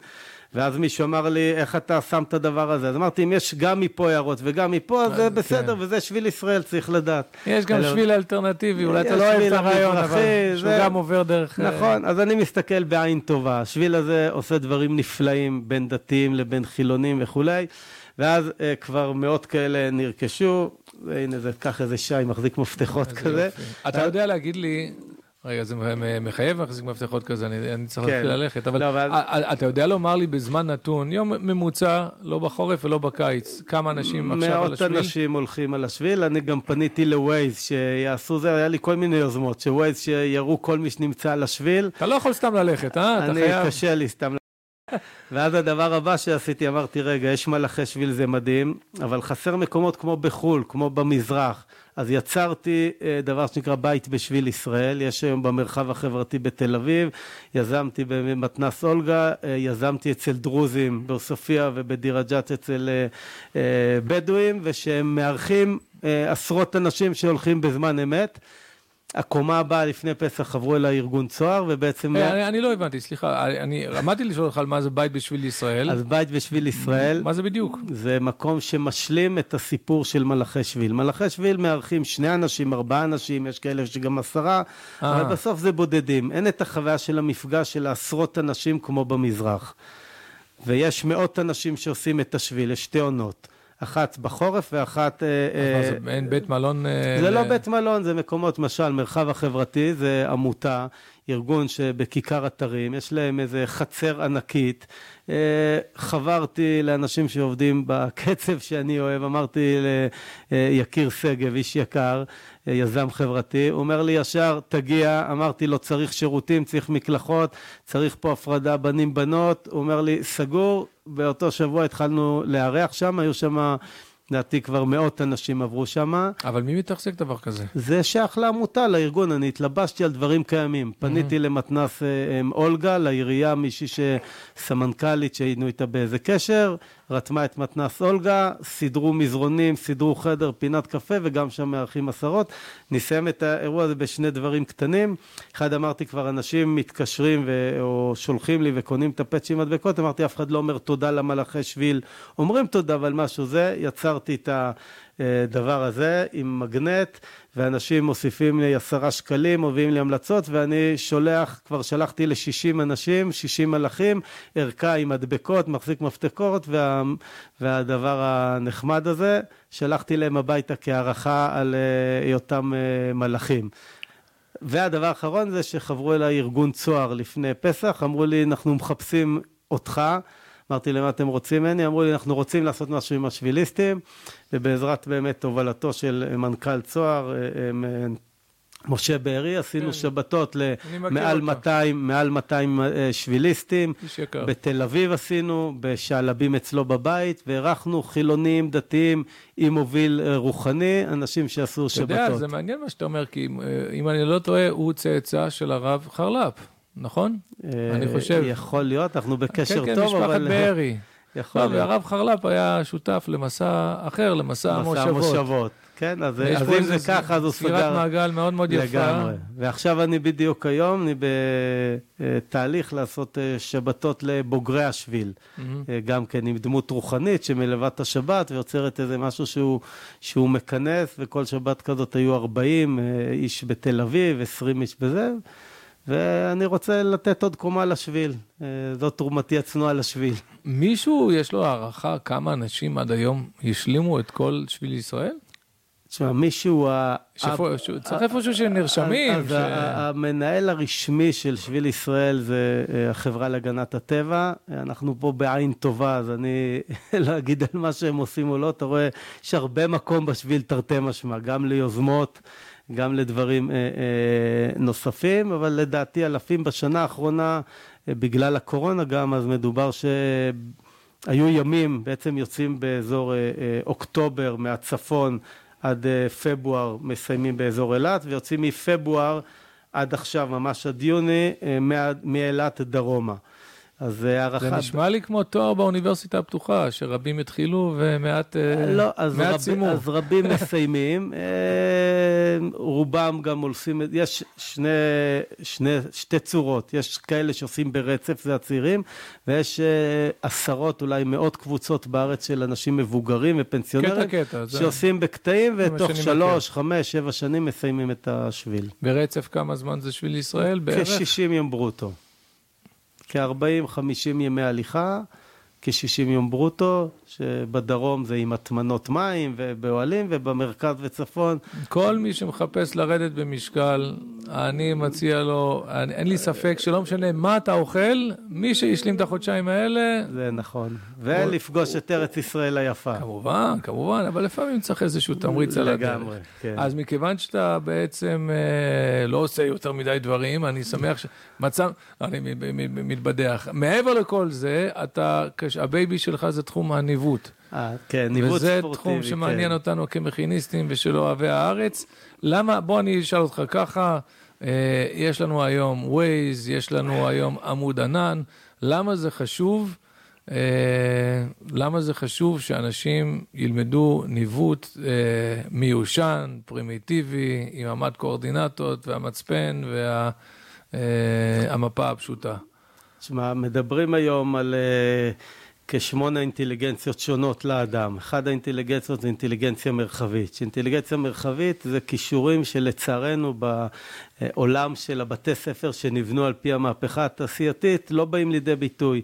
ואז מישהו אמר לי, איך אתה שם את הדבר הזה? אז אמרתי, אם יש גם מפה הערות וגם מפה, אז זה כן. בסדר, וזה שביל ישראל, צריך לדעת. יש גם שביל אלטרנטיבי, אולי אתה לא אוהב את הרעיון, אבל שהוא גם עובר דרך... אה, נכון, אז אני מסתכל בעין טובה. השביל הזה עושה דברים נפלאים בין דתיים לבין חילונים וכולי, ואז אה, כבר מאות כאלה נרכשו, והנה זה, קח איזה שי, מחזיק מפתחות כזה. אתה יודע להגיד לי, רגע, זה מחייב להחזיק מפתחות כזה, אני, אני צריך להתחיל כן. ללכת, אבל לא, ואז... אתה יודע לומר לי בזמן נתון, יום ממוצע, לא בחורף ולא בקיץ, כמה אנשים עכשיו על השביל? מאות אנשים הולכים על השביל, אני גם פניתי לווייז שיעשו זה, היה לי כל מיני יוזמות, שווייז שיראו כל מי שנמצא על השביל. אתה לא יכול סתם ללכת, אה? אתה חייב... אני, קשה לי סתם ללכת. ואז הדבר הבא שעשיתי, אמרתי, רגע, יש מלאכי שביל, זה מדהים, אבל חסר מקומות כמו בחו"ל, כמו במזרח. אז יצרתי אה, דבר שנקרא בית בשביל ישראל, יש היום במרחב החברתי בתל אביב, יזמתי במתנ"ס אולגה, אה, יזמתי אצל דרוזים בעוספיא ובדיר הג'ת אצל אה, בדואים, ושהם מארחים עשרות אנשים שהולכים בזמן אמת. הקומה הבאה לפני פסח חברו אל הארגון צוהר, ובעצם... אה, אני, אני לא הבנתי, סליחה, אני עמדתי לשאול אותך על מה זה בית בשביל ישראל. אז בית בשביל ישראל... מה זה בדיוק? זה מקום שמשלים את הסיפור של מלאכי שביל. מלאכי שביל מארחים שני אנשים, ארבעה אנשים, יש כאלה שגם עשרה, אבל בסוף זה בודדים. אין את החוויה של המפגש של עשרות אנשים כמו במזרח. ויש מאות אנשים שעושים את השביל, יש שתי עונות. אחת בחורף ואחת... אה, אז מה זה, אין בית מלון? אה, זה לא בית מלון, זה מקומות, למשל, מרחב החברתי, זה עמותה, ארגון שבכיכר אתרים, יש להם איזה חצר ענקית. אה, חברתי לאנשים שעובדים בקצב שאני אוהב, אמרתי ליקיר שגב, איש יקר, יזם חברתי, הוא אומר לי ישר, תגיע, אמרתי לו, צריך שירותים, צריך מקלחות, צריך פה הפרדה בנים-בנות, הוא אומר לי, סגור, באותו שבוע התחלנו לארח שם, היו שם... לדעתי כבר מאות אנשים עברו שם. אבל מי מתחזק דבר כזה? זה שייך לעמותה, לארגון. אני התלבשתי על דברים קיימים. פניתי mm-hmm. למתנ"ס אה, אולגה, לעירייה, מישהי שסמנכ"לית שהיינו איתה באיזה קשר. רתמה את מתנ"ס אולגה, סידרו מזרונים, סידרו חדר, פינת קפה, וגם שם מארחים עשרות. נסיים את האירוע הזה בשני דברים קטנים. אחד, אמרתי כבר, אנשים מתקשרים ו... או שולחים לי וקונים את הפצ'ים מדבקות, אמרתי, אף אחד לא אומר תודה למלאכי שביל. אומרים תודה, אבל משהו זה, יצרתי את הדבר הזה עם מגנט, ואנשים מוסיפים לי עשרה שקלים, מביאים לי המלצות, ואני שולח, כבר שלחתי ל-60 אנשים, 60 מלאכים, ערכה עם מדבקות, מחזיק מפתקות, וה, והדבר הנחמד הזה, שלחתי להם הביתה כהערכה על אה, היותם מלאכים. והדבר האחרון זה שחברו אליי ארגון צוהר לפני פסח, אמרו לי, אנחנו מחפשים אותך. אמרתי להם, מה אתם רוצים ממני? אמרו לי, אנחנו רוצים לעשות משהו עם השביליסטים, ובעזרת באמת הובלתו של מנכ"ל צוהר, אה, משה בארי, עשינו כן. שבתות למעל 200, מעל 200 אה, שביליסטים. בתל אביב עשינו, בשעלבים אצלו בבית, ואירחנו חילונים, דתיים, עם מוביל אה, רוחני, אנשים שעשו שבתות. אתה יודע, זה מעניין מה שאתה אומר, כי אם אני לא טועה, הוא צאצא של הרב חרל"פ. נכון? אני חושב. יכול להיות, אנחנו בקשר כן, טוב, אבל... כן, כן, משפחת בארי. יכול להיות. והרב חרל"פ היה שותף למסע אחר, למסע המושבות. מסע המושבות, כן, אז, אז אם זה ככה, אז הוא סגר... סגירת מעגל מאוד מאוד יפה. לגמרי. ועכשיו אני בדיוק היום, אני בתהליך לעשות אה, שבתות לבוגרי השביל. Mm-hmm. גם כן עם דמות רוחנית שמלווה את השבת ויוצרת איזה משהו שהוא, שהוא מכנס, וכל שבת כזאת היו 40 אה, איש בתל אביב, 20 איש בזה. ואני רוצה לתת עוד קומה לשביל. אה, זאת תרומתי הצנועה לשביל. מישהו, יש לו הערכה כמה אנשים עד היום השלימו את כל שביל ישראל? תשמע, מישהו... צריך איפשהו שנרשמים. אז המנהל הרשמי של שביל ישראל זה אה, החברה להגנת הטבע. אנחנו פה בעין טובה, אז אני לא אגיד על מה שהם עושים או לא. אתה רואה, יש הרבה מקום בשביל תרתי משמע, גם ליוזמות. גם לדברים אה, אה, נוספים, אבל לדעתי אלפים בשנה האחרונה, אה, בגלל הקורונה גם, אז מדובר שהיו ימים, בעצם יוצאים באזור אוקטובר מהצפון עד פברואר, מסיימים באזור אילת, ויוצאים מפברואר עד עכשיו, ממש עד יוני, מאילת דרומה. אז הערכה... זה נשמע לי כמו תואר באוניברסיטה הפתוחה, שרבים התחילו ומעט סיימו. לא, אז, רב, אז רבים מסיימים, אה, רובם גם עושים, יש שני, שני, שתי צורות, יש כאלה שעושים ברצף, זה הצעירים, ויש אה, עשרות, אולי מאות קבוצות בארץ של אנשים מבוגרים ופנסיונרים, קטע, קטע, שעושים זה... בקטעים, ותוך שלוש. חמש, שבע שנים מסיימים את השביל. ברצף כמה זמן זה שביל ישראל בערך? כ-60 יום ברוטו. כ-40-50 ימי הליכה, כ-60 יום ברוטו, שבדרום זה עם הטמנות מים ובאוהלים, ובמרכז וצפון. כל מי שמחפש לרדת במשקל, אני מציע לו, אני, אין לי ספק שלא משנה מה אתה אוכל, מי שהשלים את החודשיים האלה... זה נכון. ולפגוש את ארץ ישראל היפה. כמובן, כמובן, אבל לפעמים צריך איזשהו תמריץ על הדרך. לגמרי, כן. אז מכיוון שאתה בעצם אה, לא עושה יותר מדי דברים, אני שמח שמצא... אני מתבדח. מעבר לכל זה, אתה, ה baby שלך זה תחום הניווט. אה, כן, ניווט ספורטיבי, וזה תחום שמעניין כן. אותנו כמכיניסטים ושל אוהבי הארץ. למה, בוא אני אשאל אותך ככה, אה, יש לנו היום Waze, יש לנו היום עמוד ענן, למה זה חשוב? אה, למה זה חשוב שאנשים ילמדו ניווט אה, מיושן, פרימיטיבי, עם עמד קואורדינטות והמצפן והמפה אה, הפשוטה? תשמע, מדברים היום על... אה, כשמונה אינטליגנציות שונות לאדם. אחת האינטליגנציות זה אינטליגנציה מרחבית. שאינטליגנציה מרחבית זה כישורים שלצערנו בעולם של הבתי ספר שנבנו על פי המהפכה התעשייתית לא באים לידי ביטוי.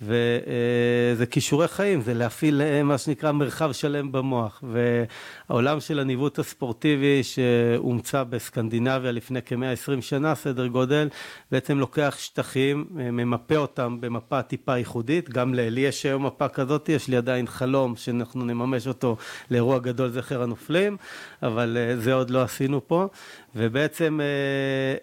וזה כישורי חיים, זה להפעיל מה שנקרא מרחב שלם במוח. והעולם של הניווט הספורטיבי שהומצא בסקנדינביה לפני כמאה עשרים שנה, סדר גודל, בעצם לוקח שטחים, ממפה אותם במפה טיפה ייחודית. גם לי יש היום מפה כזאת, יש לי עדיין חלום שאנחנו נממש אותו לאירוע גדול זכר הנופלים, אבל אה, זה עוד לא עשינו פה. ובעצם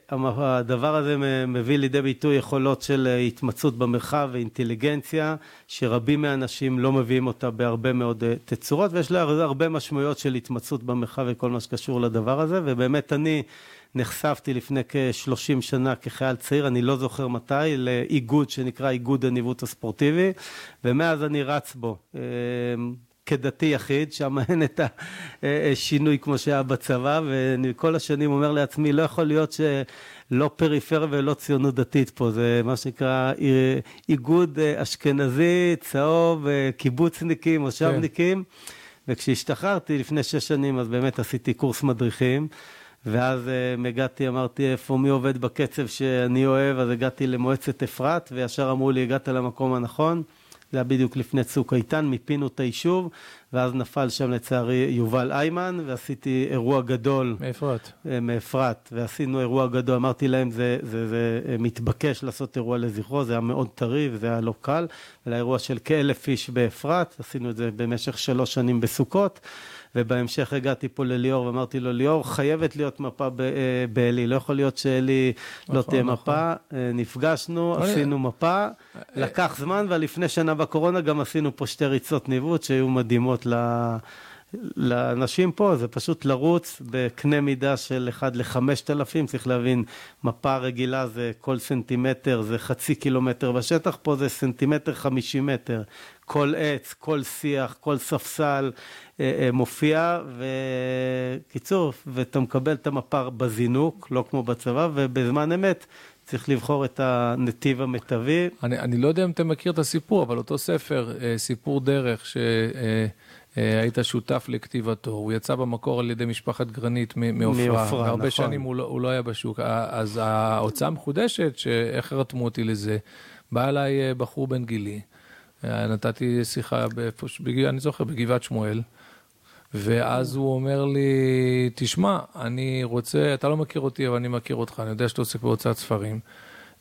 הדבר הזה מביא לידי ביטוי יכולות של התמצאות במרחב ואינטליגנציה, שרבים מהאנשים לא מביאים אותה בהרבה מאוד תצורות, ויש לה הרבה משמעויות של התמצאות במרחב וכל מה שקשור לדבר הזה, ובאמת אני נחשפתי לפני כ-30 שנה כחייל צעיר, אני לא זוכר מתי, לאיגוד שנקרא איגוד הניווט הספורטיבי, ומאז אני רץ בו. כדתי יחיד, שם אין את השינוי כמו שהיה בצבא, ואני כל השנים אומר לעצמי, לא יכול להיות שלא פריפריה ולא ציונות דתית פה, זה מה שנקרא איגוד אשכנזי, צהוב, קיבוצניקים, מושבניקים. כן. וכשהשתחררתי לפני שש שנים, אז באמת עשיתי קורס מדריכים. ואז הגעתי, אמרתי, איפה מי עובד בקצב שאני אוהב, אז הגעתי למועצת אפרת, וישר אמרו לי, הגעת למקום הנכון. זה היה בדיוק לפני צוק איתן, מיפינו את היישוב, ואז נפל שם לצערי יובל איימן, ועשיתי אירוע גדול. מאפרת. אה, מאפרת, ועשינו אירוע גדול. אמרתי להם, זה, זה, זה אה, מתבקש לעשות אירוע לזכרו, זה היה מאוד טרי וזה היה לא קל. ולאירוע של כאלף איש באפרת, עשינו את זה במשך שלוש שנים בסוכות. ובהמשך הגעתי פה לליאור ואמרתי לו, ליאור, חייבת להיות מפה אה, באלי, לא יכול להיות שאלי לא נכון, תהיה נכון. מפה. אה, נפגשנו, עשינו מפה, אה, לקח זמן, ולפני שנה בקורונה גם עשינו פה שתי ריצות ניווט שהיו מדהימות ל... לאנשים פה זה פשוט לרוץ בקנה מידה של 1 ל-5,000, צריך להבין, מפה רגילה זה כל סנטימטר זה חצי קילומטר בשטח, פה זה סנטימטר 50 מטר. כל עץ, כל שיח, כל ספסל אה, אה, מופיע, וקיצור, ואתה מקבל את המפה בזינוק, לא כמו בצבא, ובזמן אמת צריך לבחור את הנתיב המיטבי. אני, אני לא יודע אם אתה מכיר את הסיפור, אבל אותו ספר, אה, סיפור דרך, ש... היית שותף לכתיבתו, הוא יצא במקור על ידי משפחת גרנית מעופרה, מעופרה, והרבה נכון. שנים הוא לא, הוא לא היה בשוק. אז ההוצאה המחודשת, שאיך רתמו אותי לזה, בא אליי בחור בן גילי, נתתי שיחה, באיפה, אני זוכר, בגבעת שמואל, ואז הוא אומר לי, תשמע, אני רוצה, אתה לא מכיר אותי, אבל אני מכיר אותך, אני יודע שאתה עוסק בהוצאת ספרים,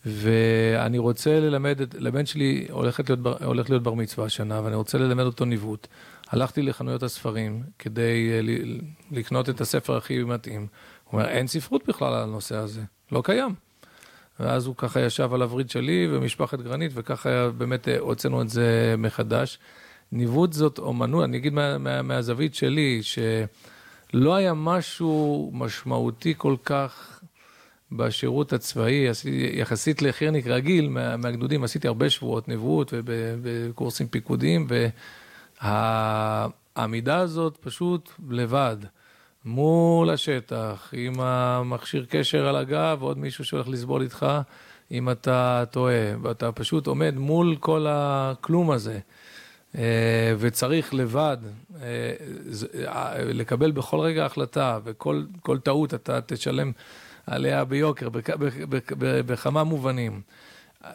ואני רוצה ללמד, לבן שלי הולכת להיות, הולך להיות בר מצווה השנה, ואני רוצה ללמד אותו ניווט. הלכתי לחנויות הספרים כדי אה, לקנות את הספר הכי מתאים. הוא אומר, אין ספרות בכלל על הנושא הזה, לא קיים. ואז הוא ככה ישב על הווריד שלי ומשפחת גרנית, וככה באמת אה, הוצאנו את זה מחדש. ניווט זאת אומנות, אני אגיד מה, מה, מהזווית שלי, שלא היה משהו משמעותי כל כך בשירות הצבאי, עשיתי, יחסית לחירניק רגיל מה, מהגדודים, עשיתי הרבה שבועות נבואות ובקורסים פיקודיים, והעמידה הזאת פשוט לבד. מול השטח, עם המכשיר קשר על הגב, ועוד מישהו שהולך לסבול איתך אם אתה טועה, ואתה פשוט עומד מול כל הכלום הזה, אה, וצריך לבד אה, אה, לקבל בכל רגע החלטה, וכל טעות אתה תשלם עליה ביוקר, בכמה מובנים.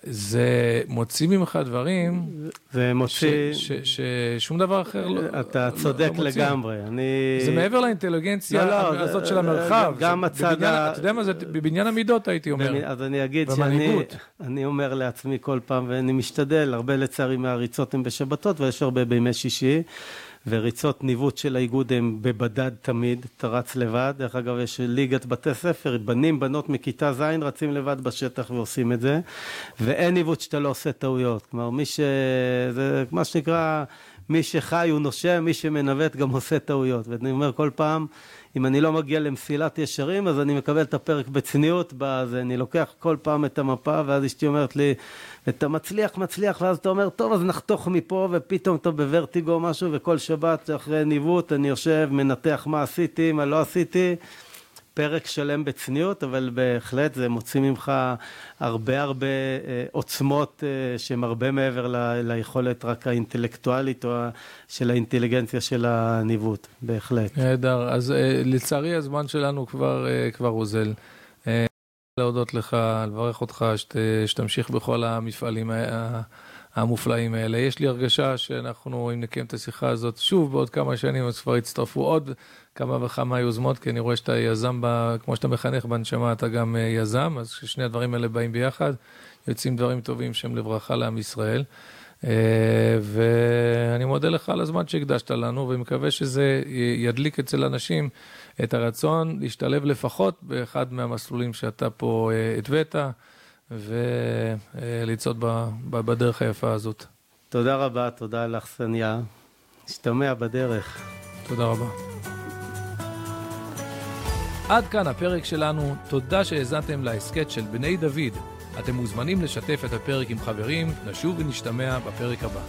זה מוציא ממך דברים... זה מוציא... ששום דבר אחר לא... אתה לא צודק לא לגמרי, אני... זה מעבר לאינטליגנציה לא, לא, הזאת של המרחב. גם הצד ה... אתה יודע מה זה? בבניין המידות הייתי אומר. אז אני אגיד שאני אני אומר לעצמי כל פעם, ואני משתדל, הרבה לצערי מהריצות הן בשבתות, ויש הרבה בימי שישי. וריצות ניווט של האיגוד הם בבדד תמיד, אתה רץ לבד. דרך אגב, יש ליגת בתי ספר, בנים, בנות מכיתה ז' רצים לבד בשטח ועושים את זה, ואין ניווט שאתה לא עושה טעויות. כלומר, מי ש... זה מה שנקרא, מי שחי הוא נושם, מי שמנווט גם עושה טעויות. ואני אומר כל פעם, אם אני לא מגיע למסילת ישרים, אז אני מקבל את הפרק בצניעות, אז אני לוקח כל פעם את המפה, ואז אשתי אומרת לי, אתה מצליח, מצליח, ואז אתה אומר, טוב, אז נחתוך מפה, ופתאום אתה בוורטיגו או משהו, וכל שבת אחרי ניווט אני יושב, מנתח מה עשיתי, מה לא עשיתי. פרק שלם בצניעות, אבל בהחלט זה מוציא ממך הרבה הרבה אה, עוצמות אה, שהן הרבה מעבר ליכולת רק האינטלקטואלית או של האינטליגנציה של הניווט, בהחלט. נהדר, אז אה, לצערי הזמן שלנו כבר, כבר אוזל. להודות לך, לברך אותך, שת, שתמשיך בכל המפעלים המופלאים האלה. יש לי הרגשה שאנחנו, אם נקיים את השיחה הזאת שוב בעוד כמה שנים, אז כבר יצטרפו עוד כמה וכמה יוזמות, כי אני רואה שאתה יזם, ב, כמו שאתה מחנך בנשמה, אתה גם אה, יזם, אז כששני הדברים האלה באים ביחד, יוצאים דברים טובים שהם לברכה לעם ישראל. אה, ואני מודה לך על הזמן שהקדשת לנו, ומקווה שזה ידליק אצל אנשים את הרצון להשתלב לפחות באחד מהמסלולים שאתה פה אה, התווית, ולצעוד בדרך היפה הזאת. תודה רבה, תודה על האכסניה. נשתמע בדרך. תודה רבה. עד כאן הפרק שלנו, תודה שהאזנתם להסכת של בני דוד. אתם מוזמנים לשתף את הפרק עם חברים, נשוב ונשתמע בפרק הבא.